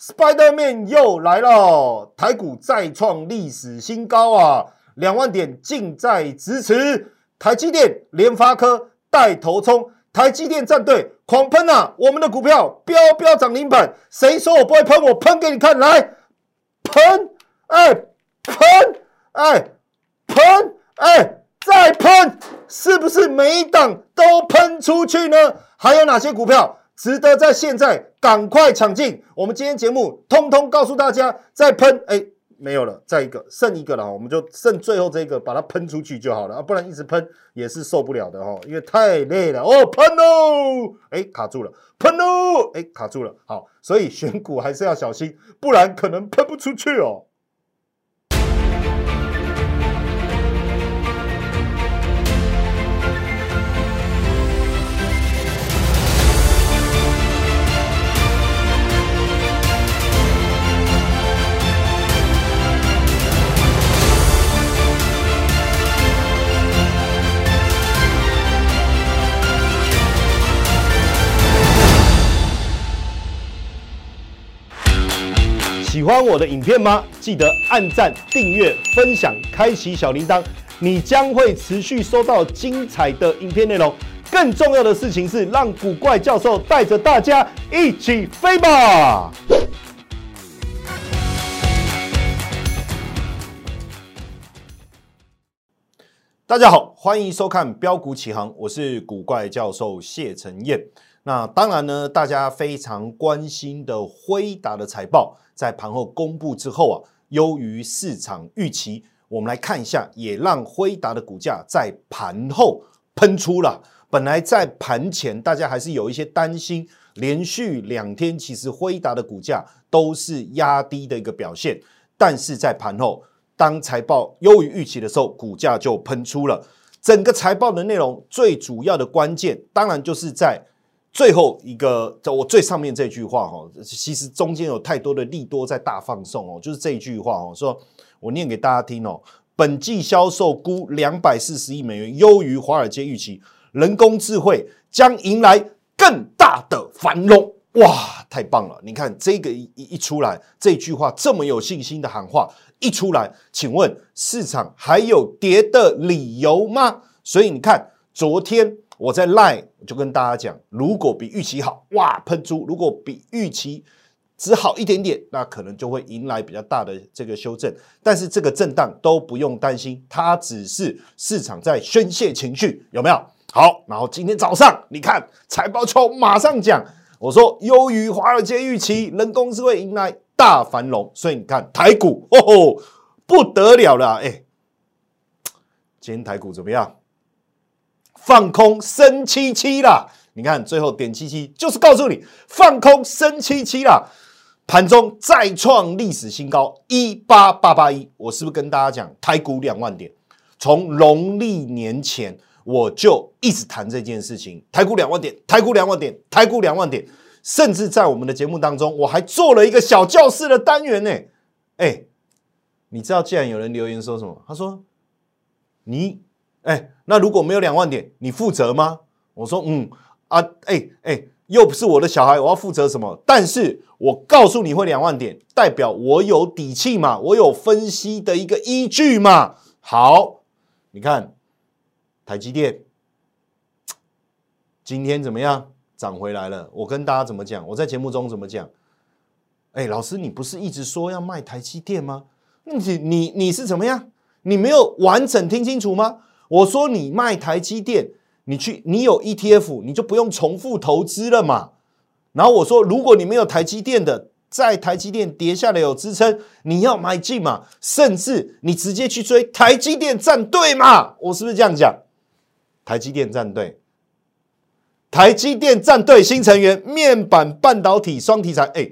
Spider Man 又来了，台股再创历史新高啊！两万点近在咫尺，台积电、联发科带头冲，台积电战队狂喷啊！我们的股票飙飙涨停板，谁说我不会喷？我喷给你看，来喷！哎，喷！哎，喷！哎，再喷！是不是每一档都喷出去呢？还有哪些股票？值得在现在赶快抢进！我们今天节目通通告诉大家，再喷。哎没有了，再一个剩一个了，我们就剩最后这个把它喷出去就好了。啊，不然一直喷也是受不了的哈，因为太累了。哦，喷喽，哎卡住了，喷喽，哎卡住了，好，所以选股还是要小心，不然可能喷不出去哦。喜欢我的影片吗？记得按赞、订阅、分享、开启小铃铛，你将会持续收到精彩的影片内容。更重要的事情是，让古怪教授带着大家一起飞吧！大家好，欢迎收看标股起航，我是古怪教授谢承彦。那当然呢，大家非常关心的辉达的财报。在盘后公布之后啊，优于市场预期。我们来看一下，也让辉达的股价在盘后喷出了。本来在盘前，大家还是有一些担心，连续两天其实辉达的股价都是压低的一个表现。但是在盘后，当财报优于预期的时候，股价就喷出了。整个财报的内容最主要的关键，当然就是在。最后一个，在我最上面这句话哈，其实中间有太多的利多在大放送哦，就是这一句话哦，说我念给大家听哦。本季销售估两百四十亿美元，优于华尔街预期，人工智慧将迎来更大的繁荣。哇，太棒了！你看这个一一出来，这句话这么有信心的喊话一出来，请问市场还有跌的理由吗？所以你看昨天。我在 Line 就跟大家讲，如果比预期好，哇，喷出；如果比预期只好一点点，那可能就会迎来比较大的这个修正。但是这个震荡都不用担心，它只是市场在宣泄情绪，有没有？好，然后今天早上你看财报出，马上讲，我说优于华尔街预期，人工智慧迎来大繁荣，所以你看台股哦，不得了了，哎，今天台股怎么样？放空升七七啦！你看最后点七七，就是告诉你放空升七七啦。盘中再创历史新高一八八八一，我是不是跟大家讲台股两万点？从农历年前我就一直谈这件事情，台股两万点，台股两万点，台股两万点，甚至在我们的节目当中，我还做了一个小教室的单元呢。哎，你知道，既然有人留言说什么？他说你。哎，那如果没有两万点，你负责吗？我说，嗯啊，哎哎，又不是我的小孩，我要负责什么？但是我告诉你会两万点，代表我有底气嘛，我有分析的一个依据嘛。好，你看台积电今天怎么样？涨回来了。我跟大家怎么讲？我在节目中怎么讲？哎，老师，你不是一直说要卖台积电吗？你你你是怎么样？你没有完整听清楚吗？我说你卖台积电，你去你有 ETF，你就不用重复投资了嘛。然后我说，如果你没有台积电的，在台积电跌下来有支撑，你要买进嘛。甚至你直接去追台积电战队嘛。我是不是这样讲？台积电战队，台积电战队新成员，面板半导体双题材。哎，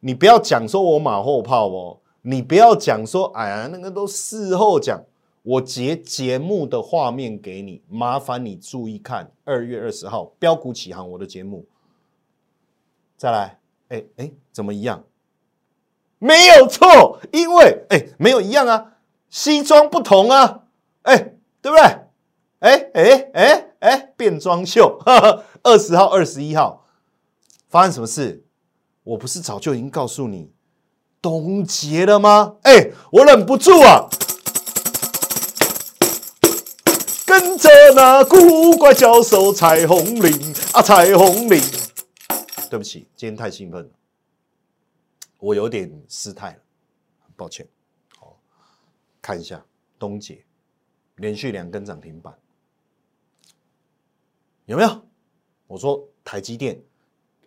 你不要讲说我马后炮哦，你不要讲说，哎呀，那个都事后讲。我截节目的画面给你，麻烦你注意看。二月二十号标股起航，我的节目。再来，哎哎，怎么一样？没有错，因为哎，没有一样啊，西装不同啊，哎，对不对？哎哎哎哎，变装秀。二十号、二十一号发生什么事？我不是早就已经告诉你冻结了吗？哎，我忍不住啊，那古怪教授彩虹岭啊，彩虹岭。对不起，今天太兴奋了，我有点失态了，抱歉。好，看一下东杰连续两根涨停板，有没有？我说台积电，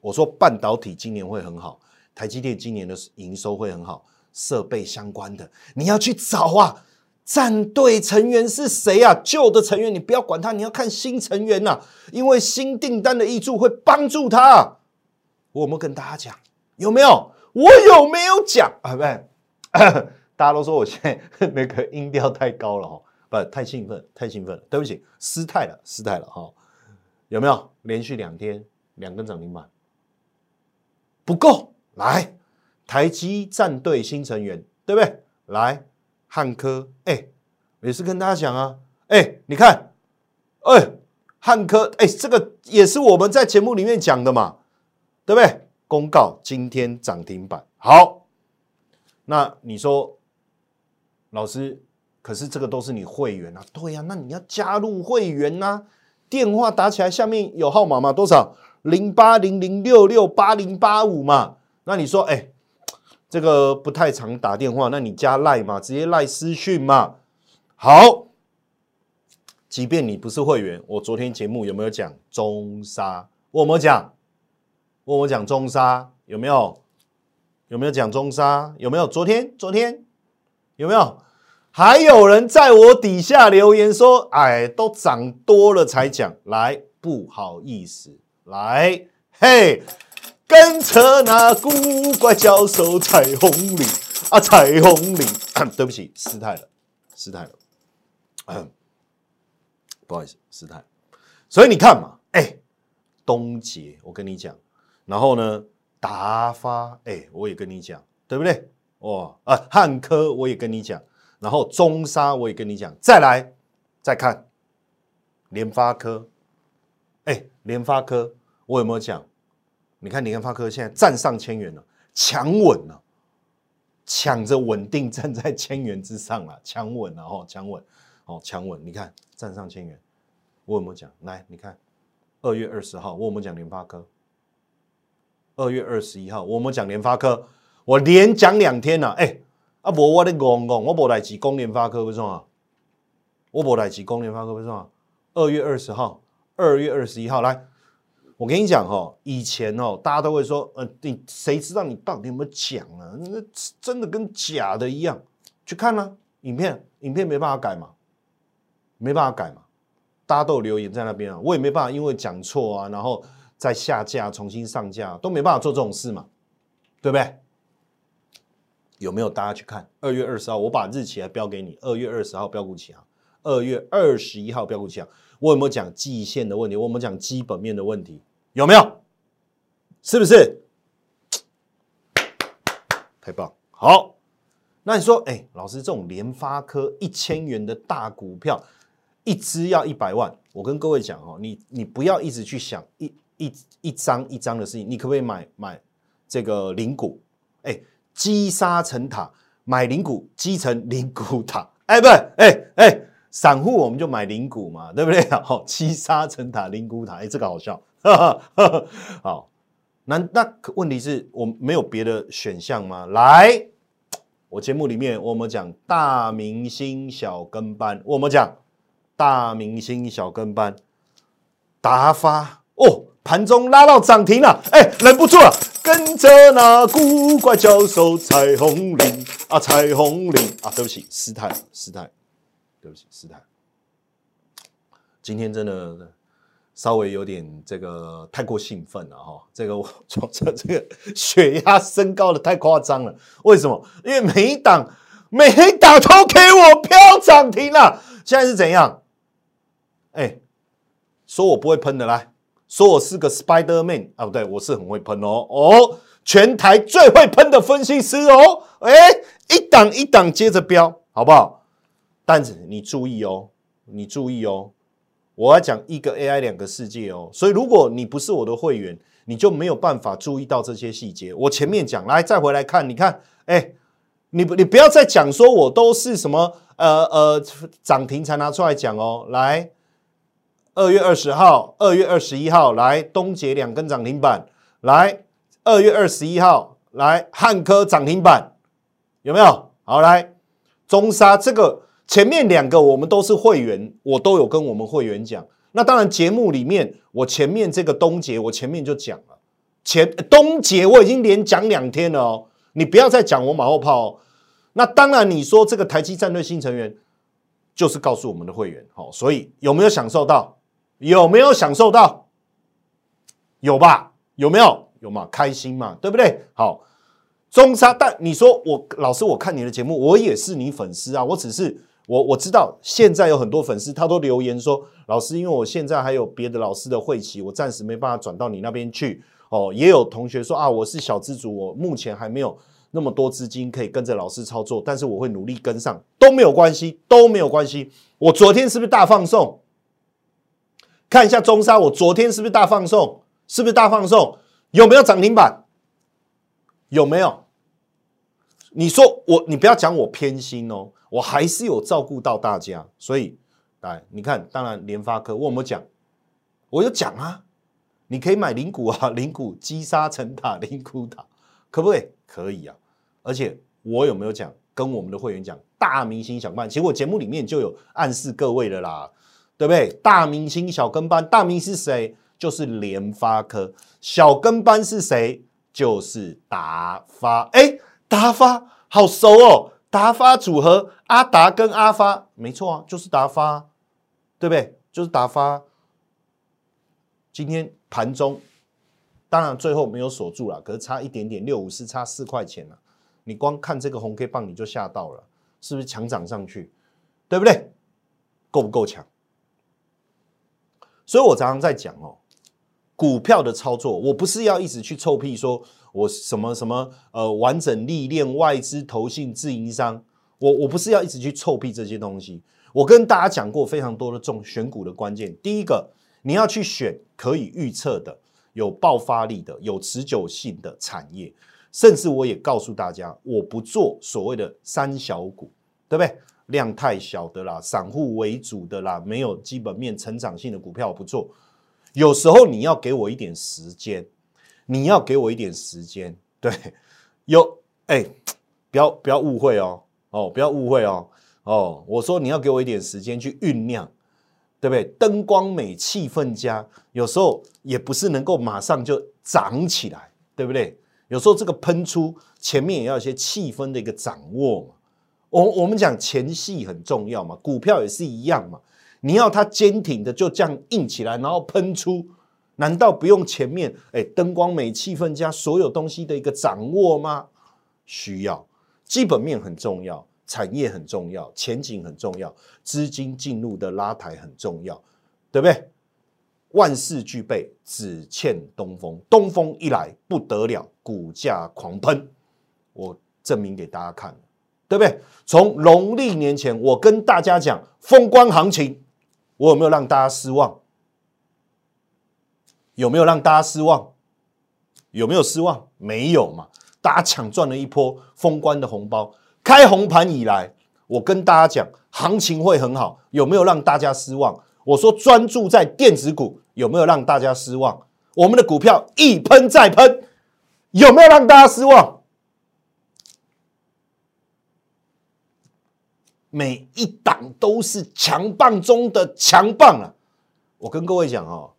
我说半导体今年会很好，台积电今年的营收会很好，设备相关的你要去找啊。战队成员是谁啊？旧的成员你不要管他，你要看新成员呐，因为新订单的益助会帮助他。我有没跟大家讲？有没有？我有没有讲啊？不，大家都说我现在那个音调太高了哈，不，太兴奋，太兴奋了，对不起，失态了，失态了哈。有没有连续两天两根涨停板？不够，来，台积战队新成员，对不对？来，汉科，哎，也是跟大家讲啊，哎，你看，哎，汉科，哎，这个也是我们在节目里面讲的嘛。对不对？公告今天涨停板，好。那你说，老师，可是这个都是你会员啊？对呀，那你要加入会员呐。电话打起来，下面有号码吗？多少？零八零零六六八零八五嘛。那你说，哎，这个不太常打电话，那你加赖嘛，直接赖私讯嘛。好，即便你不是会员，我昨天节目有没有讲中沙？我有没有讲？问我讲中沙有没有？有没有讲中沙？有没有？昨天昨天有没有？还有人在我底下留言说：“哎，都涨多了才讲。”来，不好意思，来，嘿，跟着那古怪教授彩虹岭啊，彩虹岭。对不起，失态了，失态了，不好意思，失态。所以你看嘛，哎，东杰，我跟你讲。然后呢，达发，哎，我也跟你讲，对不对？哇，啊，汉科我也跟你讲，然后中沙我也跟你讲，再来，再看联发科，哎，联发科我有没有讲？你看联发科现在站上千元了，强稳了，抢着稳定站在千元之上了，强稳了哦，强稳，哦，强稳，你看站上千元，我有没有讲？来，你看二月二十号我有没有讲联发科？二月二十一号，我有没有讲联发科，我连讲两天了。哎，啊，无我咧讲讲，我不来只讲联发科，为什么？我不来只讲联发科，为什么？二月二十号，二月二十一号，来，我跟你讲哈，以前哦，大家都会说，呃，你谁知道你到底有没有讲啊？那真的跟假的一样，去看啦，影片，影片没办法改嘛，没办法改嘛，大家都有留言在那边啊，我也没办法，因为讲错啊，然后。再下架、重新上架都没办法做这种事嘛，对不对？有没有大家去看？二月二十号，我把日期还标给你。二月二十号标股起啊，二月二十一号标股期啊。我有没有讲季线的问题？我有没有讲基本面的问题？有没有？是不是？太棒！好，那你说，哎，老师，这种联发科一千元的大股票，一只要一百万，我跟各位讲哦，你你不要一直去想一。一一张一张的事情，你可不可以买买这个零股？哎，积沙成塔，买零股积成零股塔。哎，不，哎哎，散户我们就买零股嘛，对不对？好，积沙成塔，零股塔。哎，这个好笑。哈 哈好，那那问题是我没有别的选项吗？来，我节目里面我们讲大明星小跟班，我们讲大明星小跟班，达发哦。盘中拉到涨停了，哎，忍不住了，跟着那古怪教授彩虹岭啊，彩虹岭啊，对不起，失态，失态，对不起，失态。今天真的稍微有点这个太过兴奋了哈，这个我这这个血压升高的太夸张了。为什么？因为每一档每一档都给我飙涨停了，现在是怎样？哎，说我不会喷的来。说我是个 Spider Man 啊，不对，我是很会喷哦哦，全台最会喷的分析师哦，哎，一档一档接着飙，好不好？但是你注意哦，你注意哦，我要讲一个 AI 两个世界哦，所以如果你不是我的会员，你就没有办法注意到这些细节。我前面讲，来再回来看，你看，哎，你你不要再讲说我都是什么呃呃涨停才拿出来讲哦。来，二月二十号、二月二十一号，来东杰两根涨停板，来二月二十一号，来汉科涨停板，有没有？好，来中沙这个前面两个我们都是会员，我都有跟我们会员讲。那当然，节目里面我前面这个东杰，我前面就讲了，前东杰我已经连讲两天了哦，你不要再讲我马后炮哦。那当然，你说这个台积战略新成员，就是告诉我们的会员，好，所以有没有享受到？有没有享受到？有吧？有没有？有嘛？开心嘛？对不对？好，中沙，但你说我老师，我看你的节目，我也是你粉丝啊，我只是。我我知道现在有很多粉丝，他都留言说：“老师，因为我现在还有别的老师的会期，我暂时没办法转到你那边去。”哦，也有同学说：“啊，我是小资主，我目前还没有那么多资金可以跟着老师操作，但是我会努力跟上，都没有关系，都没有关系。”我昨天是不是大放送？看一下中沙，我昨天是不是大放送？是不是大放送？有没有涨停板？有没有？你说我，你不要讲我偏心哦。我还是有照顾到大家，所以来你看，当然联发科我有没有讲？我有讲啊，你可以买零股啊，零股积沙成塔，零股塔可不可以？可以啊。而且我有没有讲？跟我们的会员讲，大明星小班，其实我节目里面就有暗示各位的啦，对不对？大明星小跟班，大明是谁？就是联发科。小跟班是谁？就是达发。哎，达发好熟哦。达发组合，阿达跟阿发，没错啊，就是达发，对不对？就是达发。今天盘中，当然最后没有锁住了，可是差一点点，六五四差四块钱了。你光看这个红 K 棒，你就吓到了，是不是强涨上去？对不对？够不够强？所以我常常在讲哦，股票的操作，我不是要一直去臭屁说。我什么什么呃完整历练外资投信自营商，我我不是要一直去臭屁这些东西。我跟大家讲过非常多的重选股的关键。第一个，你要去选可以预测的、有爆发力的、有持久性的产业。甚至我也告诉大家，我不做所谓的三小股，对不对？量太小的啦，散户为主的啦，没有基本面成长性的股票我不做。有时候你要给我一点时间。你要给我一点时间，对，有哎，不要不要误会哦，哦，不要误会哦，哦，我说你要给我一点时间去酝酿，对不对？灯光美，气氛佳，有时候也不是能够马上就涨起来，对不对？有时候这个喷出前面也要一些气氛的一个掌握嘛。我我们讲前戏很重要嘛，股票也是一样嘛，你要它坚挺的就这样硬起来，然后喷出。难道不用前面哎灯光美、气氛加所有东西的一个掌握吗？需要，基本面很重要，产业很重要，前景很重要，资金进入的拉抬很重要，对不对？万事俱备，只欠东风。东风一来不得了，股价狂喷。我证明给大家看，对不对？从农历年前，我跟大家讲风光行情，我有没有让大家失望？有没有让大家失望？有没有失望？没有嘛！大家抢赚了一波封关的红包。开红盘以来，我跟大家讲，行情会很好。有没有让大家失望？我说专注在电子股，有没有让大家失望？我们的股票一喷再喷，有没有让大家失望？每一档都是强棒中的强棒啊！我跟各位讲哦。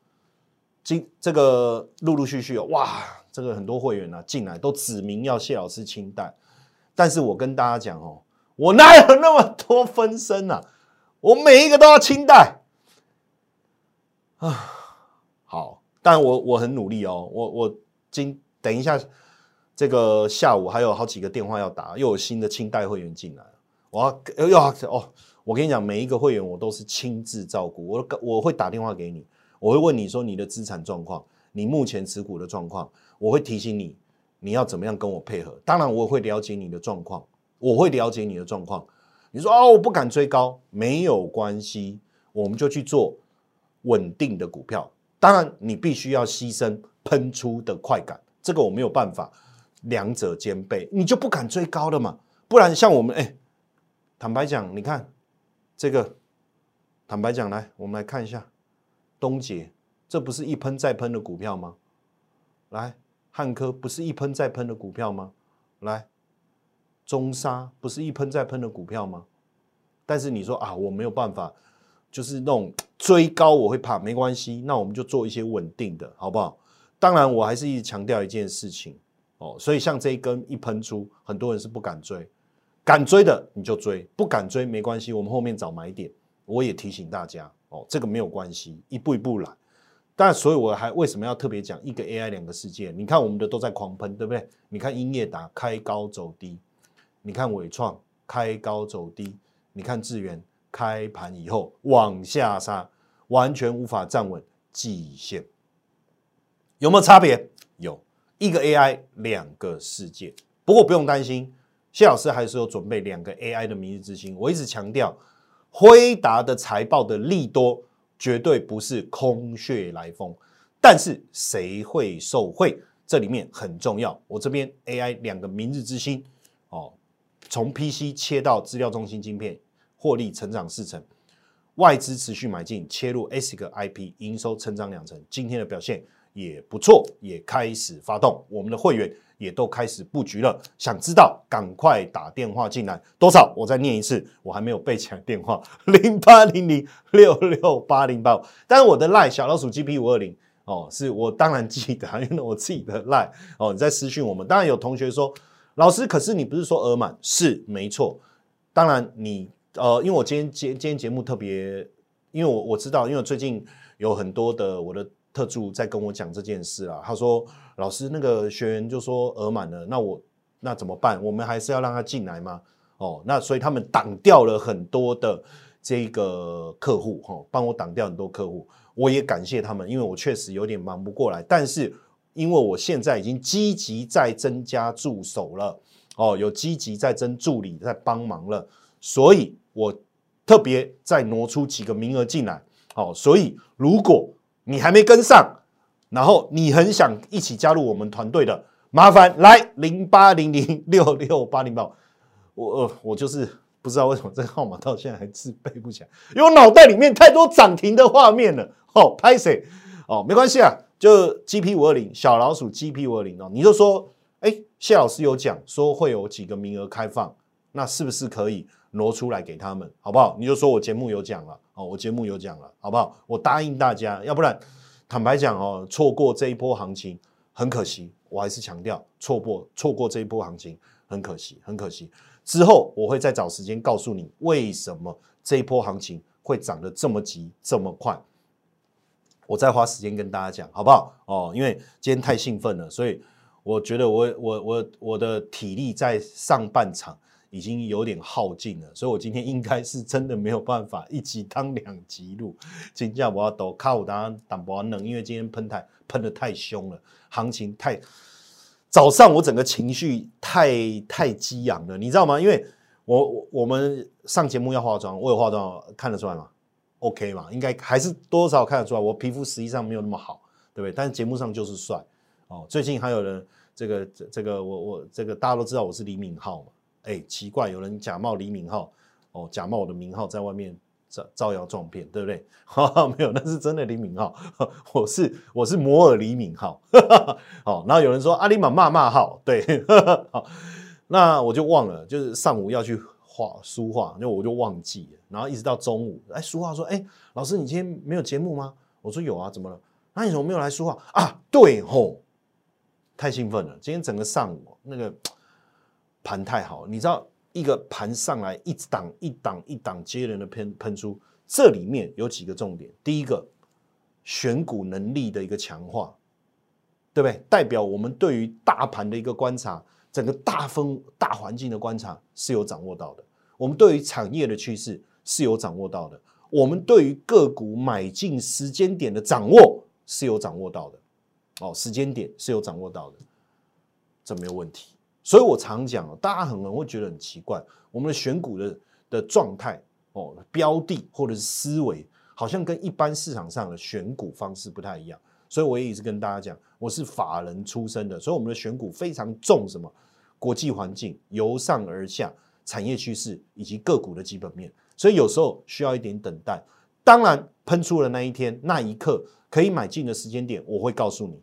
今这个陆陆续续哦，哇，这个很多会员呢进来都指明要谢老师清代，但是我跟大家讲哦，我哪有那么多分身啊？我每一个都要清代啊。好，但我我很努力哦，我我今等一下这个下午还有好几个电话要打，又有新的清代会员进来，我要要哦，我跟你讲，每一个会员我都是亲自照顾，我我会打电话给你。我会问你说你的资产状况，你目前持股的状况，我会提醒你，你要怎么样跟我配合。当然，我会了解你的状况，我会了解你的状况。你说哦，我不敢追高，没有关系，我们就去做稳定的股票。当然，你必须要牺牲喷出的快感，这个我没有办法两者兼备，你就不敢追高了嘛？不然像我们哎，坦白讲，你看这个，坦白讲，来我们来看一下东杰，这不是一喷再喷的股票吗？来汉科不是一喷再喷的股票吗？来中沙不是一喷再喷的股票吗？但是你说啊，我没有办法。就是那种追高我会怕，没关系，那我们就做一些稳定的，好不好？当然，我还是一直强调一件事情哦，所以像这一根一喷出，很多人是不敢追，敢追的你就追，不敢追没关系，我们后面找买点。我也提醒大家哦，这个没有关系，一步一步来。但所以我还为什么要特别讲一个 AI 两个世界？你看我们的都在狂喷，对不对？你看英业达开高走低，你看伟创开高走低，你看智源。开盘以后往下杀，完全无法站稳季线，有没有差别？有一个 AI 两个世界，不过不用担心，谢老师还是有准备两个 AI 的明日之星。我一直强调，辉达的财报的利多绝对不是空穴来风，但是谁会受惠？这里面很重要。我这边 AI 两个明日之星哦，从 PC 切到资料中心晶片。获利成长四成，外资持续买进，切入 ASIC IP，营收成长两成。今天的表现也不错，也开始发动，我们的会员也都开始布局了。想知道，赶快打电话进来。多少？我再念一次，我还没有背起来电话：零八零零六六八零八五。但是我的 lie 小老鼠 GP 五二零哦，是我当然记得，因为我自己的 lie 哦。你在私讯我们，当然有同学说，老师，可是你不是说额满？是没错，当然你。呃，因为我今天今今天节目特别，因为我我知道，因为最近有很多的我的特助在跟我讲这件事啊。他说，老师那个学员就说额满了，那我那怎么办？我们还是要让他进来吗？哦，那所以他们挡掉了很多的这个客户哈，帮我挡掉很多客户，我也感谢他们，因为我确实有点忙不过来。但是因为我现在已经积极在增加助手了，哦，有积极在增助理在帮忙了，所以。我特别再挪出几个名额进来，好，所以如果你还没跟上，然后你很想一起加入我们团队的，麻烦来零八零零六六八零八，我我就是不知道为什么这个号码到现在还是背不起来，因为脑袋里面太多涨停的画面了。哦，拍谁？哦，没关系啊，就 G P 五二零小老鼠 G P 五二零哦，你就说，哎，谢老师有讲说会有几个名额开放，那是不是可以？挪出来给他们，好不好？你就说我节目有讲了，哦，我节目有讲了，好不好？我答应大家，要不然，坦白讲哦，错过这一波行情很可惜。我还是强调，错过错过这一波行情很可惜，很可惜。之后我会再找时间告诉你，为什么这一波行情会涨得这么急这么快。我再花时间跟大家讲，好不好？哦，因为今天太兴奋了，所以我觉得我我我我的体力在上半场。已经有点耗尽了，所以我今天应该是真的没有办法一集当两集录。金价我要抖，卡我当然挡不能，因为今天喷太喷的太凶了，行情太早上我整个情绪太太激昂了，你知道吗？因为我我们上节目要化妆，我有化妆看得出来吗？OK 嘛？应该还是多少看得出来，我皮肤实际上没有那么好，对不对？但是节目上就是帅哦。最近还有人这个这个我我这个大家都知道我是李敏镐嘛。哎，奇怪，有人假冒李敏镐，哦，假冒我的名号在外面招招摇撞骗，对不对？哈哈没有，那是真的李敏镐，我是我是摩尔李敏镐。好，然后有人说阿里玛骂骂号，对，好，那我就忘了，就是上午要去画书画，那我就忘记了，然后一直到中午，哎，书画说，哎，老师你今天没有节目吗？我说有啊，怎么了？那你怎么没有来书画啊？对吼，太兴奋了，今天整个上午那个。盘太好，你知道一个盘上来一档一档一档接连的喷喷出，这里面有几个重点。第一个，选股能力的一个强化，对不对？代表我们对于大盘的一个观察，整个大风大环境的观察是有掌握到的。我们对于产业的趋势是有掌握到的。我们对于个股买进时间点的掌握是有掌握到的。哦，时间点是有掌握到的，这没有问题。所以我常讲大家可能会觉得很奇怪，我们的选股的的状态哦，标的或者是思维，好像跟一般市场上的选股方式不太一样。所以我也一直跟大家讲，我是法人出身的，所以我们的选股非常重什么？国际环境由上而下，产业趋势以及个股的基本面，所以有时候需要一点等待。当然，喷出的那一天那一刻可以买进的时间点，我会告诉你。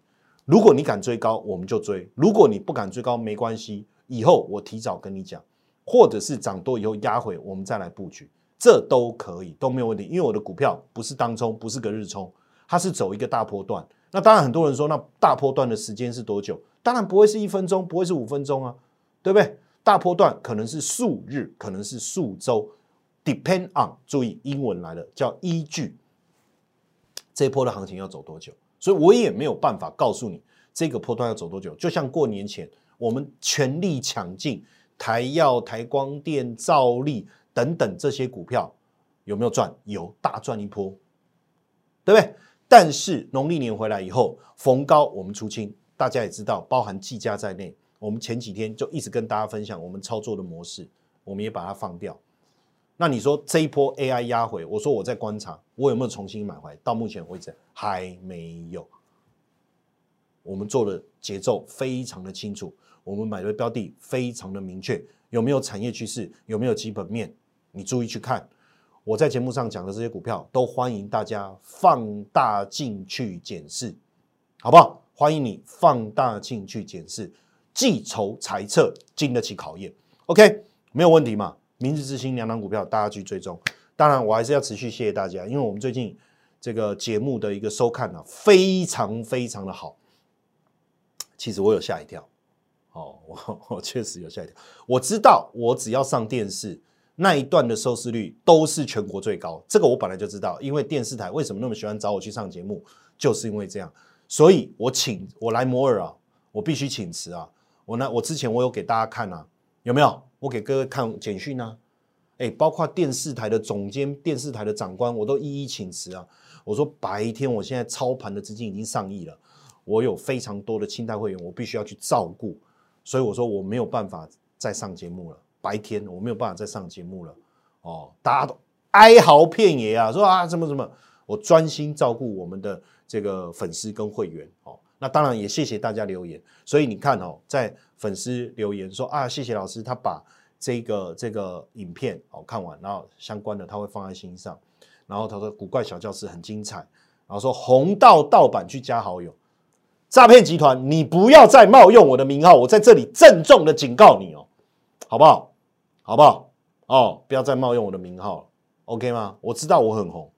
如果你敢追高，我们就追；如果你不敢追高，没关系，以后我提早跟你讲，或者是涨多以后压回，我们再来布局，这都可以，都没有问题。因为我的股票不是当冲，不是隔日冲，它是走一个大波段。那当然，很多人说，那大波段的时间是多久？当然不会是一分钟，不会是五分钟啊，对不对？大波段可能是数日，可能是数周，depend on。注意英文来了，叫依据这一波的行情要走多久。所以我也没有办法告诉你这个波段要走多久。就像过年前我们全力抢进台药、台光电、兆利等等这些股票，有没有赚？有，大赚一波，对不对？但是农历年回来以后，逢高我们出清，大家也知道，包含计价在内。我们前几天就一直跟大家分享我们操作的模式，我们也把它放掉。那你说这一波 AI 压回，我说我在观察，我有没有重新买回来？到目前为止还没有。我们做的节奏非常的清楚，我们买的标的非常的明确，有没有产业趋势？有没有基本面？你注意去看。我在节目上讲的这些股票，都欢迎大家放大镜去检视，好不好？欢迎你放大镜去检视，计筹裁测，经得起考验。OK，没有问题嘛？明日之星两档股票，大家去追踪。当然，我还是要持续谢谢大家，因为我们最近这个节目的一个收看呢，非常非常的好。其实我有吓一跳，哦，我我确实有吓一跳。我知道，我只要上电视那一段的收视率都是全国最高，这个我本来就知道。因为电视台为什么那么喜欢找我去上节目，就是因为这样。所以我请我来摩尔啊，我必须请辞啊。我呢，我之前我有给大家看啊，有没有？我给各位看简讯呢，哎，包括电视台的总监、电视台的长官，我都一一请辞啊。我说白天我现在操盘的资金已经上亿了，我有非常多的清代会员，我必须要去照顾，所以我说我没有办法再上节目了。白天我没有办法再上节目了，哦，大家都哀嚎遍野啊，说啊怎么怎么，我专心照顾我们的这个粉丝跟会员，哦。那当然也谢谢大家留言，所以你看哦，在粉丝留言说啊，谢谢老师，他把这个这个影片哦看完，然后相关的他会放在心上，然后他说古怪小教室很精彩，然后说红道盗版去加好友，诈骗集团你不要再冒用我的名号，我在这里郑重的警告你哦，好不好？好不好？哦，不要再冒用我的名号，OK 吗？我知道我很红，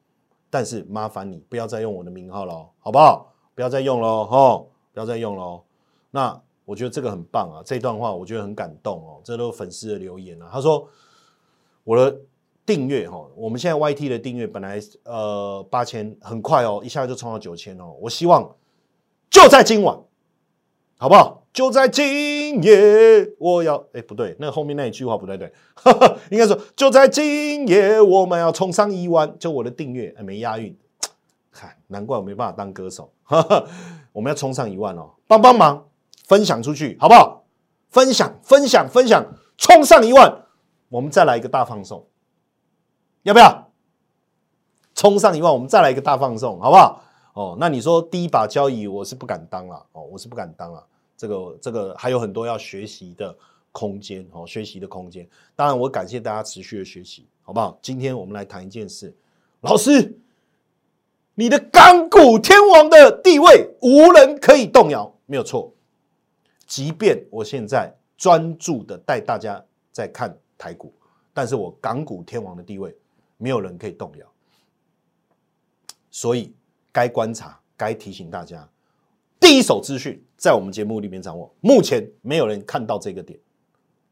但是麻烦你不要再用我的名号了，好不好？不要再用喽，吼！不要再用喽。那我觉得这个很棒啊，这段话我觉得很感动哦。这都是粉丝的留言啊。他说我的订阅哈，我们现在 YT 的订阅本来呃八千，很快哦，一下就冲到九千哦。我希望就在今晚，好不好？就在今夜，我要哎不对，那后面那一句话不对，对，应该说就在今夜，我们要冲上一万。就我的订阅没押韵。看，难怪我没办法当歌手。我们要冲上一万哦，帮帮忙，分享出去好不好？分享，分享，分享，冲上一万，我们再来一个大放送，要不要？冲上一万，我们再来一个大放送，好不好？哦，那你说第一把交椅，我是不敢当了哦，我是不敢当了。这个，这个还有很多要学习的空间哦，学习的空间。当然，我感谢大家持续的学习，好不好？今天我们来谈一件事，老师。你的港股天王的地位无人可以动摇，没有错。即便我现在专注的带大家在看台股，但是我港股天王的地位没有人可以动摇。所以该观察、该提醒大家，第一手资讯在我们节目里面掌握。目前没有人看到这个点。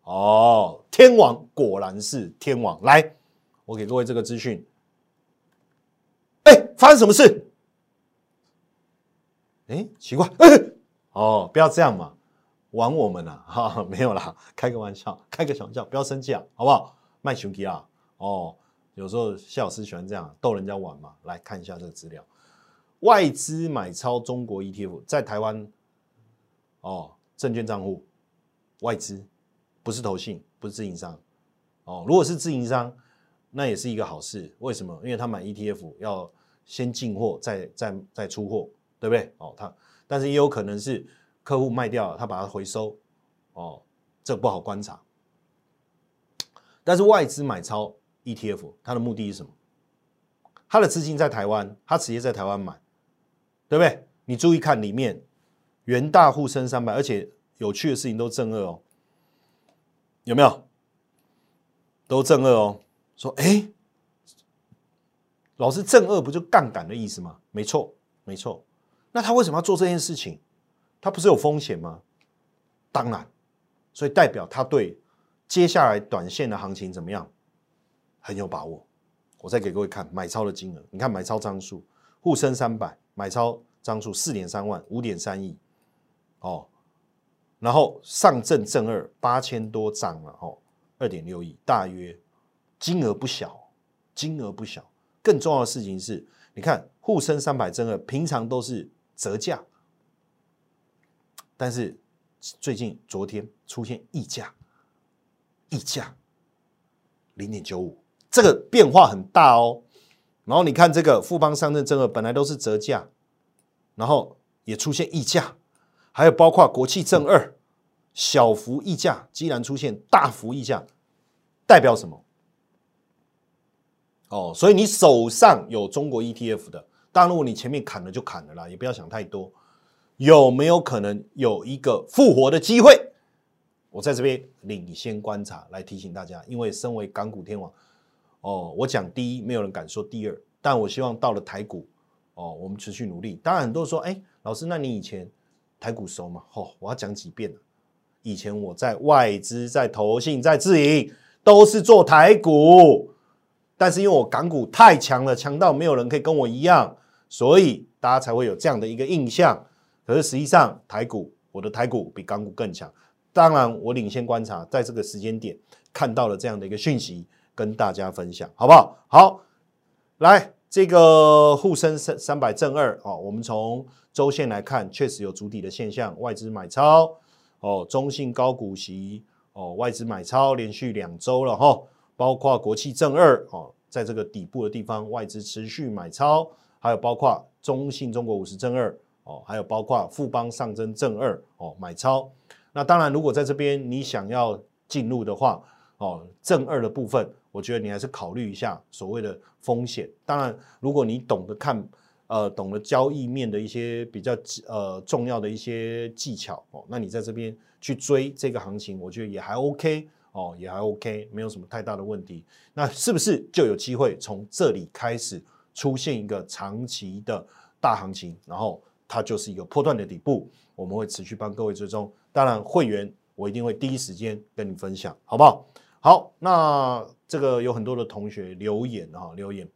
哦，天王果然是天王。来，我给各位这个资讯。发生什么事？哎，奇怪，哦，不要这样嘛，玩我们啊，哈，没有啦，开个玩笑，开个小玩笑，不要生气啊，好不好？卖熊皮啊，哦，有时候谢老师喜欢这样逗人家玩嘛。来看一下这个资料，外资买超中国 ETF 在台湾，哦，证券账户，外资不是投信，不是自营商，哦，如果是自营商，那也是一个好事。为什么？因为他买 ETF 要。先进货，再再再出货，对不对？哦，他但是也有可能是客户卖掉了，他把它回收，哦，这不好观察。但是外资买超 ETF，它的目的是什么？他的资金在台湾，他直接在台湾买，对不对？你注意看里面，元大沪深三百，而且有趣的事情都正二哦，有没有？都正二哦。说，哎，老师正二不就杠杆的意思吗？没错，没错。那他为什么要做这件事情？他不是有风险吗？当然，所以代表他对接下来短线的行情怎么样很有把握。我再给各位看买超的金额，你看买超张数，沪深三百买超张数四点三万，五点三亿，哦，然后上证正二八千多张了，哦，二点六亿，大约金额不小，金额不小。更重要的事情是，你看沪深三百正二平常都是折价，但是最近昨天出现溢价，溢价零点九五。这个变化很大哦，然后你看这个富邦上证正二本来都是折价，然后也出现溢价，还有包括国企正二小幅溢价，既然出现大幅溢价，代表什么？哦，所以你手上有中国 ETF 的，当然如果你前面砍了就砍了啦，也不要想太多，有没有可能有一个复活的机会？我在这边领先观察来提醒大家，因为身为港股天王。哦，我讲第一，没有人敢说第二，但我希望到了台股，哦，我们持续努力。当然很多人说，哎，老师，那你以前台股熟吗？哦，我要讲几遍。以前我在外资、在投信、在自营，都是做台股，但是因为我港股太强了，强到没有人可以跟我一样，所以大家才会有这样的一个印象。可是实际上，台股我的台股比港股更强。当然，我领先观察，在这个时间点看到了这样的一个讯息。跟大家分享好不好？好，来这个沪深三三百正二哦，我们从周线来看，确实有主底的现象，外资买超哦，中性高股息哦，外资买超连续两周了哈，包括国企正二哦，在这个底部的地方，外资持续买超，还有包括中信中国五十正二哦，还有包括富邦上证正二哦买超。那当然，如果在这边你想要进入的话哦，正二的部分。我觉得你还是考虑一下所谓的风险。当然，如果你懂得看，呃，懂得交易面的一些比较呃重要的一些技巧哦，那你在这边去追这个行情，我觉得也还 OK 哦，也还 OK，没有什么太大的问题。那是不是就有机会从这里开始出现一个长期的大行情？然后它就是一个破断的底部，我们会持续帮各位追踪。当然，会员我一定会第一时间跟你分享，好不好？好，那这个有很多的同学留言啊，留言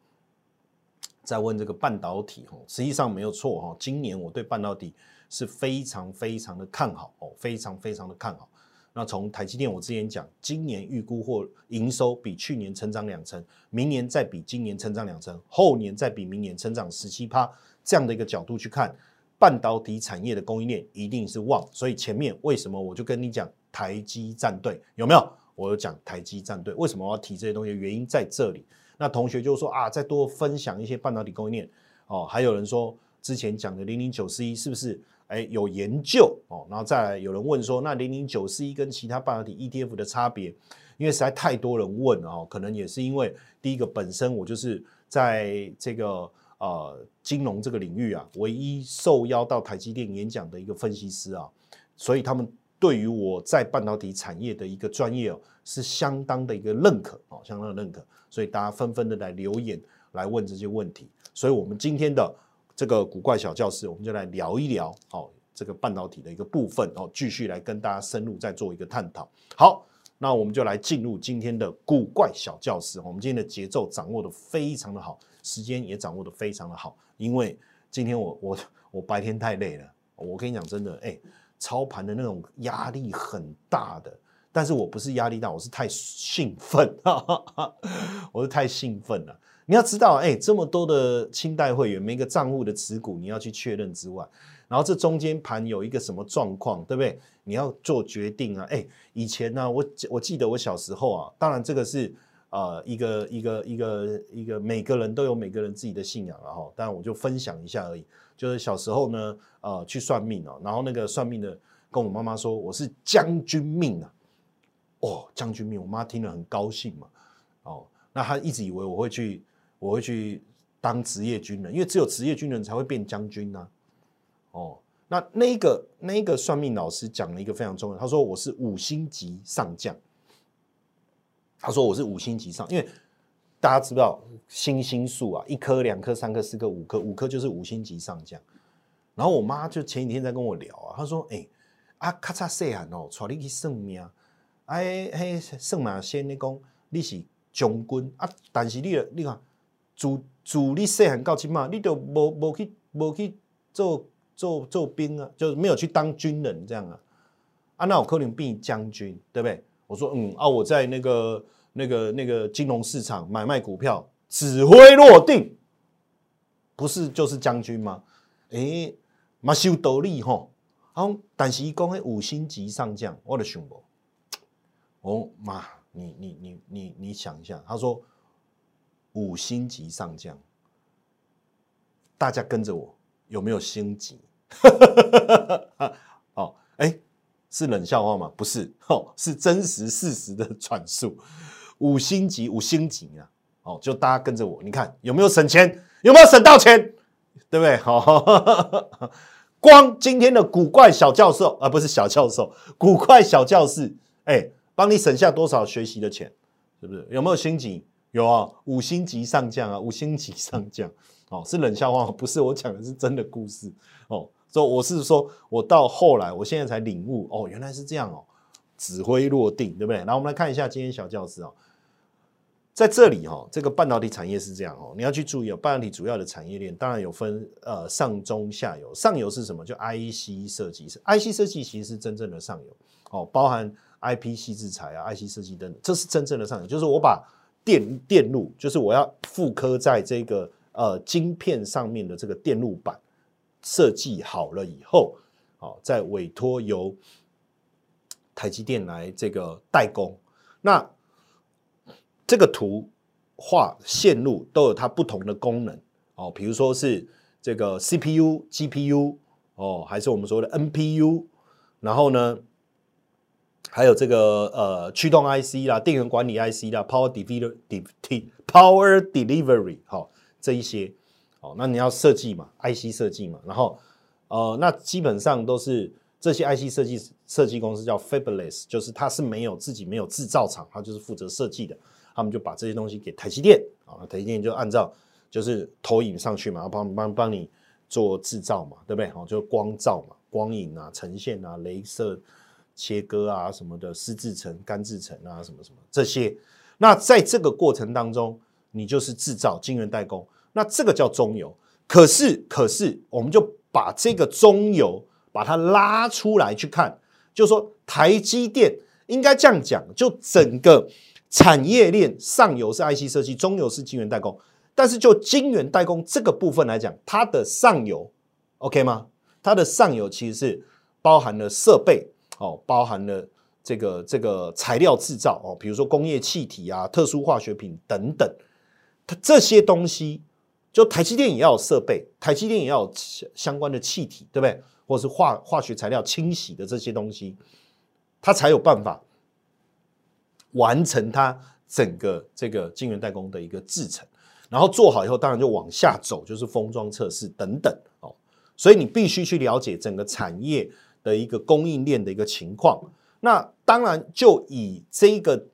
在问这个半导体哈，实际上没有错哈。今年我对半导体是非常非常的看好哦，非常非常的看好。那从台积电，我之前讲，今年预估或营收比去年成长两成，明年再比今年成长两成，后年再比明年成长十七趴这样的一个角度去看，半导体产业的供应链一定是旺。所以前面为什么我就跟你讲台积战队有没有？我有讲台积战队，为什么我要提这些东西？原因在这里。那同学就说啊，再多分享一些半导体供应链哦。还有人说之前讲的零零九四一是不是哎有研究哦？然后再来有人问说，那零零九四一跟其他半导体 ETF 的差别？因为实在太多人问哦，可能也是因为第一个本身我就是在这个呃金融这个领域啊，唯一受邀到台积电演讲的一个分析师啊，所以他们。对于我在半导体产业的一个专业哦，是相当的一个认可哦，相当的认可，所以大家纷纷的来留言来问这些问题，所以我们今天的这个古怪小教室，我们就来聊一聊哦，这个半导体的一个部分哦，继续来跟大家深入再做一个探讨。好，那我们就来进入今天的古怪小教室，我们今天的节奏掌握的非常的好，时间也掌握的非常的好，因为今天我我我白天太累了，我跟你讲真的，哎。操盘的那种压力很大的，但是我不是压力大，我是太兴奋，我是太兴奋了。你要知道，哎，这么多的清代会员，每个账户的持股你要去确认之外，然后这中间盘有一个什么状况，对不对？你要做决定啊。哎，以前呢，我我记得我小时候啊，当然这个是呃一个一个一个一个每个人都有每个人自己的信仰了哈，但我就分享一下而已。就是小时候呢，呃，去算命哦，然后那个算命的跟我妈妈说我是将军命啊，哦，将军命，我妈听了很高兴嘛，哦，那她一直以为我会去我会去当职业军人，因为只有职业军人才会变将军呐，哦。那那个那个算命老师讲了一个非常重要，他说我是五星级上将。他说我是五星级上，因为大家知道星星数啊，一颗、两颗、三颗、四颗、五颗，五颗就是五星级上将。然后我妈就前几天在跟我聊啊，她说：“哎，啊，咔嚓细汉哦，带你去算命，哎嘿，算命先你讲你是将军啊，但是你你看，自自你细汉到今嘛，你都无无去无去做。”做做兵啊，就是没有去当军人这样啊，啊，那我可能变将军，对不对？我说嗯啊，我在那个那个那个金融市场买卖股票，指挥落定，不是就是将军吗？哎，马修斗笠哈，好，但是一讲迄五星级上将，我的想无，哦妈，你你你你你想一下，他说五星级上将，大家跟着我。有没有星级？哦，哎，是冷笑话吗？不是，哦，是真实事实的转述。五星级，五星级啊！哦，就大家跟着我，你看有没有省钱？有没有省到钱？对不对？好，光今天的古怪小教授啊，不是小教授，古怪小教室，哎，帮你省下多少学习的钱？是不是？有没有星级？有啊，五星级上将啊，五星级上将。哦，是冷笑话，不是我讲的是真的故事哦。所以我是说，我到后来，我现在才领悟哦，原来是这样哦，指挥落定，对不对？然后我们来看一下今天小教室哦，在这里哈，这个半导体产业是这样哦，你要去注意哦，半导体主要的产业链当然有分呃上中下游，上游是什么？就 IC 设计是 IC 设计，其实是真正的上游哦，包含 IP 细制材啊、IC 设计等等，这是真正的上游，就是我把电电路，就是我要复刻在这个。呃，晶片上面的这个电路板设计好了以后，好，再委托由台积电来这个代工。那这个图画线路都有它不同的功能哦，比如说是这个 CPU、GPU 哦，还是我们说的 NPU，然后呢，还有这个呃驱动 IC 啦、电源管理 IC 啦、Power Delivery、Power Delivery 好。这一些，哦，那你要设计嘛，IC 设计嘛，然后，呃，那基本上都是这些 IC 设计设计公司叫 Fabless，就是它是没有自己没有制造厂，它就是负责设计的，他们就把这些东西给台积电，啊，台积电就按照就是投影上去嘛，帮帮帮你做制造嘛，对不对？好，就光照嘛，光影啊，呈现啊，镭射切割啊什么的，湿制层、干制层啊，什么什么这些，那在这个过程当中，你就是制造晶圆代工。那这个叫中游，可是可是，我们就把这个中游把它拉出来去看，就说台积电应该这样讲，就整个产业链上游是 IC 设计，中游是晶圆代工，但是就晶圆代工这个部分来讲，它的上游 OK 吗？它的上游其实是包含了设备哦，包含了这个这个材料制造哦，比如说工业气体啊、特殊化学品等等，它这些东西。就台积电也要有设备，台积电也要有相关的气体，对不对？或是化化学材料清洗的这些东西，它才有办法完成它整个这个晶圆代工的一个制程。然后做好以后，当然就往下走，就是封装测试等等哦。所以你必须去了解整个产业的一个供应链的一个情况。那当然，就以这个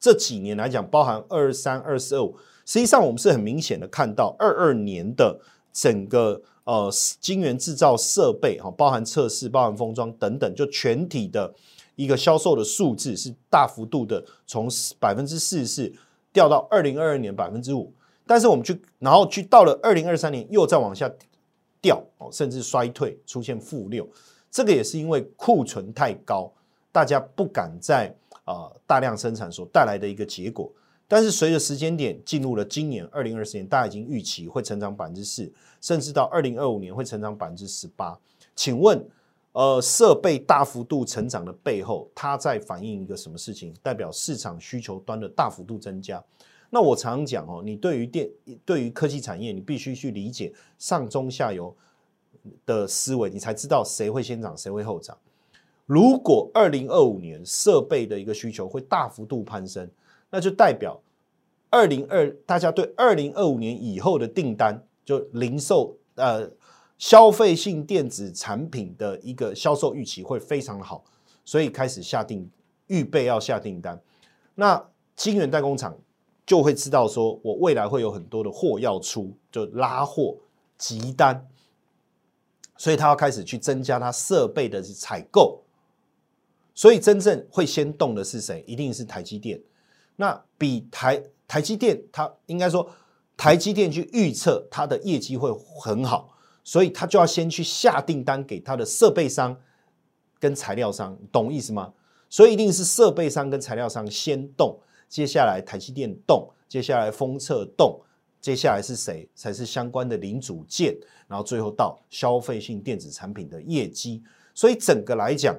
这几年来讲，包含二三、二四、二五。实际上，我们是很明显的看到，二二年的整个呃晶圆制造设备哈，包含测试、包含封装等等，就全体的一个销售的数字是大幅度的从百分之四十四掉到二零二二年百分之五。但是我们去，然后去到了二零二三年又再往下掉哦，甚至衰退出现负六。这个也是因为库存太高，大家不敢在啊大量生产所带来的一个结果。但是随着时间点进入了今年二零二四年，大家已经预期会成长百分之四，甚至到二零二五年会成长百分之十八。请问，呃，设备大幅度成长的背后，它在反映一个什么事情？代表市场需求端的大幅度增加。那我常常讲哦，你对于电对于科技产业，你必须去理解上中下游的思维，你才知道谁会先涨，谁会后涨。如果二零二五年设备的一个需求会大幅度攀升，那就代表二零二大家对二零二五年以后的订单，就零售呃消费性电子产品的一个销售预期会非常好，所以开始下定预备要下订单。那晶圆代工厂就会知道说，我未来会有很多的货要出，就拉货急单，所以他要开始去增加他设备的采购。所以真正会先动的是谁？一定是台积电。那比台台积电，它应该说台积电去预测它的业绩会很好，所以他就要先去下订单给他的设备商跟材料商，懂意思吗？所以一定是设备商跟材料商先动，接下来台积电动，接下来封测动，接下来是谁才是相关的零组件，然后最后到消费性电子产品的业绩。所以整个来讲。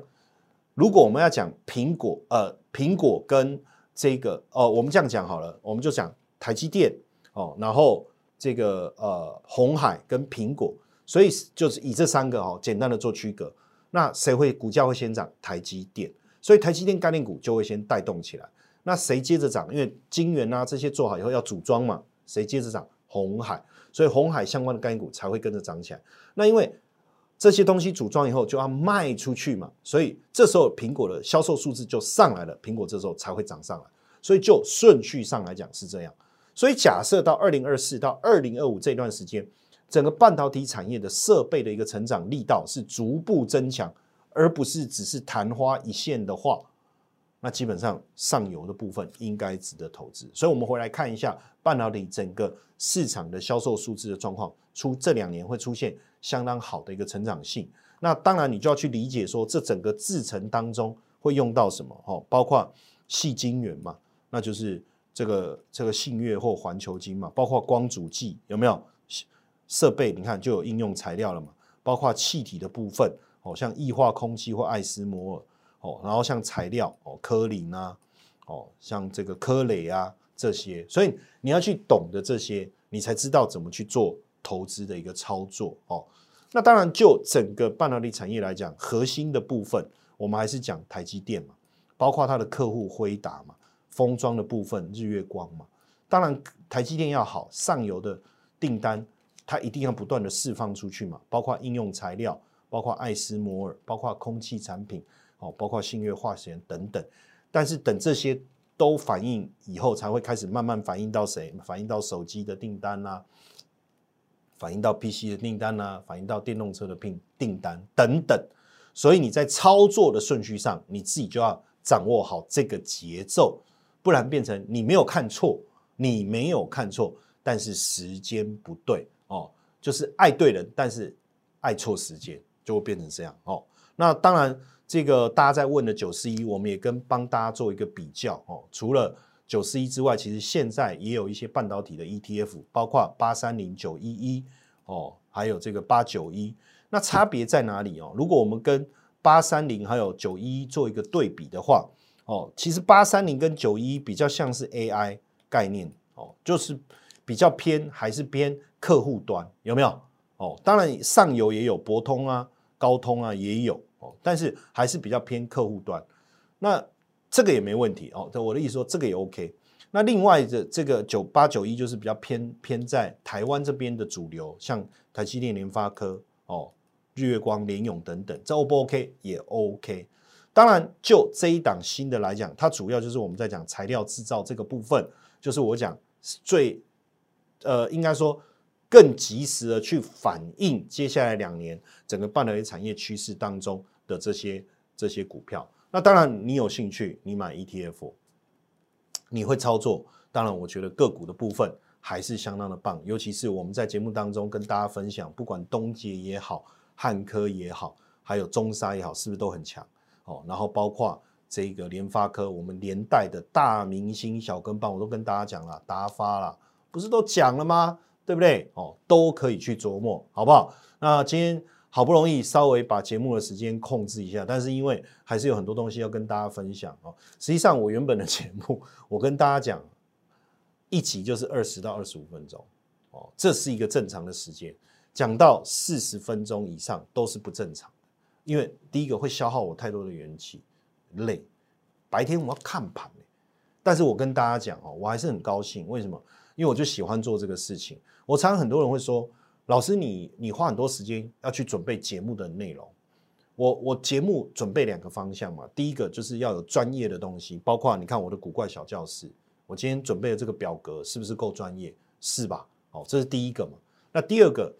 如果我们要讲苹果，呃，苹果跟这个，哦，我们这样讲好了，我们就讲台积电，哦，然后这个呃，红海跟苹果，所以就是以这三个哦，简单的做区隔。那谁会股价会先涨？台积电，所以台积电概念股就会先带动起来。那谁接着涨？因为晶圆啊这些做好以后要组装嘛，谁接着涨？红海，所以红海相关的概念股才会跟着涨起来。那因为这些东西组装以后就要卖出去嘛，所以这时候苹果的销售数字就上来了，苹果这时候才会涨上来。所以就顺序上来讲是这样。所以假设到二零二四到二零二五这段时间，整个半导体产业的设备的一个成长力道是逐步增强，而不是只是昙花一现的话，那基本上上游的部分应该值得投资。所以我们回来看一下半导体整个市场的销售数字的状况，出这两年会出现。相当好的一个成长性，那当然你就要去理解说，这整个制程当中会用到什么哦，包括细晶圆嘛，那就是这个这个信越或环球晶嘛，包括光阻剂有没有设备？你看就有应用材料了嘛，包括气体的部分哦，像液化空气或艾斯摩尔哦，然后像材料哦，科林啊哦，像这个科磊啊这些，所以你要去懂得这些，你才知道怎么去做。投资的一个操作哦，那当然就整个半导体产业来讲，核心的部分我们还是讲台积电嘛，包括它的客户辉达嘛，封装的部分日月光嘛。当然台积电要好，上游的订单它一定要不断的释放出去嘛，包括应用材料，包括爱斯摩尔，包括空气产品哦，包括信越化学等等。但是等这些都反映以后，才会开始慢慢反映到谁？反映到手机的订单啦。反映到 PC 的订单呢，反映到电动车的订订单等等，所以你在操作的顺序上，你自己就要掌握好这个节奏，不然变成你没有看错，你没有看错，但是时间不对哦，就是爱对人，但是爱错时间，就会变成这样哦。那当然，这个大家在问的九四一，我们也跟帮大家做一个比较哦，除了。九四一之外，其实现在也有一些半导体的 ETF，包括八三零九一一哦，还有这个八九一。那差别在哪里哦？如果我们跟八三零还有九一一做一个对比的话，哦，其实八三零跟九一比较像是 AI 概念哦，就是比较偏还是偏客户端有没有？哦，当然上游也有博通啊、高通啊也有哦，但是还是比较偏客户端。那这个也没问题哦，我的意思说这个也 OK。那另外的这个九八九一就是比较偏偏在台湾这边的主流，像台积电、联发科、哦日月光、联永等等，这 O 不 OK 也 OK。当然，就这一档新的来讲，它主要就是我们在讲材料制造这个部分，就是我讲最呃，应该说更及时的去反映接下来两年整个半导体产业趋势当中的这些这些股票。那当然，你有兴趣，你买 ETF，你会操作。当然，我觉得个股的部分还是相当的棒，尤其是我们在节目当中跟大家分享，不管东杰也好，汉科也好，还有中沙也好，是不是都很强？哦，然后包括这个联发科，我们连带的大明星小跟棒，我都跟大家讲了，达发了，不是都讲了吗？对不对？哦，都可以去琢磨，好不好？那今天。好不容易稍微把节目的时间控制一下，但是因为还是有很多东西要跟大家分享哦。实际上，我原本的节目，我跟大家讲，一集就是二十到二十五分钟，哦，这是一个正常的时间。讲到四十分钟以上都是不正常的，因为第一个会消耗我太多的元气，累。白天我要看盘，但是我跟大家讲哦，我还是很高兴。为什么？因为我就喜欢做这个事情。我常常很多人会说，老师你你花很多时间要去准备节目的内容。我我节目准备两个方向嘛，第一个就是要有专业的东西，包括你看我的古怪小教室，我今天准备的这个表格是不是够专业？是吧？哦，这是第一个嘛。那第二个。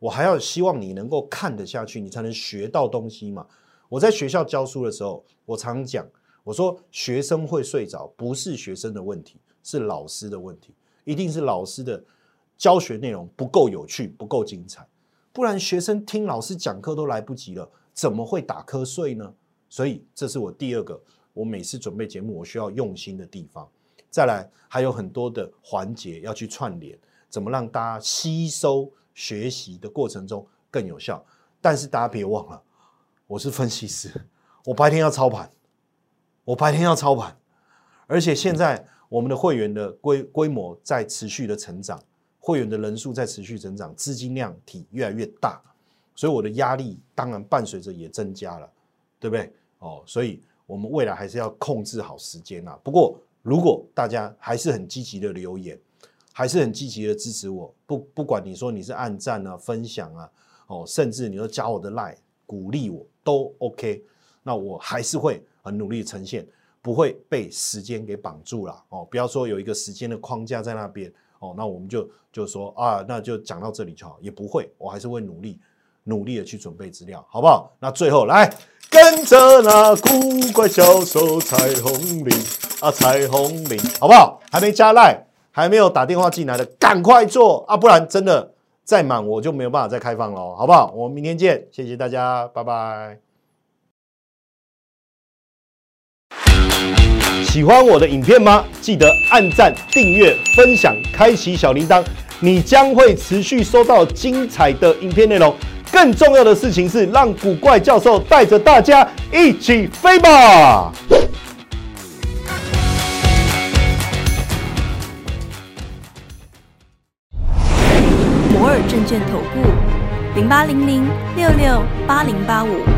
我还要希望你能够看得下去，你才能学到东西嘛。我在学校教书的时候，我常讲，我说学生会睡着，不是学生的问题，是老师的问题，一定是老师的教学内容不够有趣，不够精彩，不然学生听老师讲课都来不及了，怎么会打瞌睡呢？所以这是我第二个，我每次准备节目我需要用心的地方。再来还有很多的环节要去串联，怎么让大家吸收。学习的过程中更有效，但是大家别忘了，我是分析师，我白天要操盘，我白天要操盘，而且现在我们的会员的规规模在持续的成长，会员的人数在持续增长，资金量体越来越大，所以我的压力当然伴随着也增加了，对不对？哦，所以我们未来还是要控制好时间啊。不过如果大家还是很积极的留言。还是很积极的支持我，不不管你说你是按赞啊、分享啊，哦，甚至你说加我的 line 鼓励我都 OK，那我还是会很努力呈现，不会被时间给绑住了哦。不要说有一个时间的框架在那边哦，那我们就就说啊，那就讲到这里就好，也不会，我还是会努力努力的去准备资料，好不好？那最后来跟着那古怪小手彩虹领啊，彩虹领，好不好？还没加赖。还没有打电话进来的，赶快做啊！不然真的再满，我就没有办法再开放了，好不好？我们明天见，谢谢大家，拜拜。喜欢我的影片吗？记得按赞、订阅、分享、开启小铃铛，你将会持续收到精彩的影片内容。更重要的事情是，让古怪教授带着大家一起飞吧！摩尔证券投顾零八零零六六八零八五。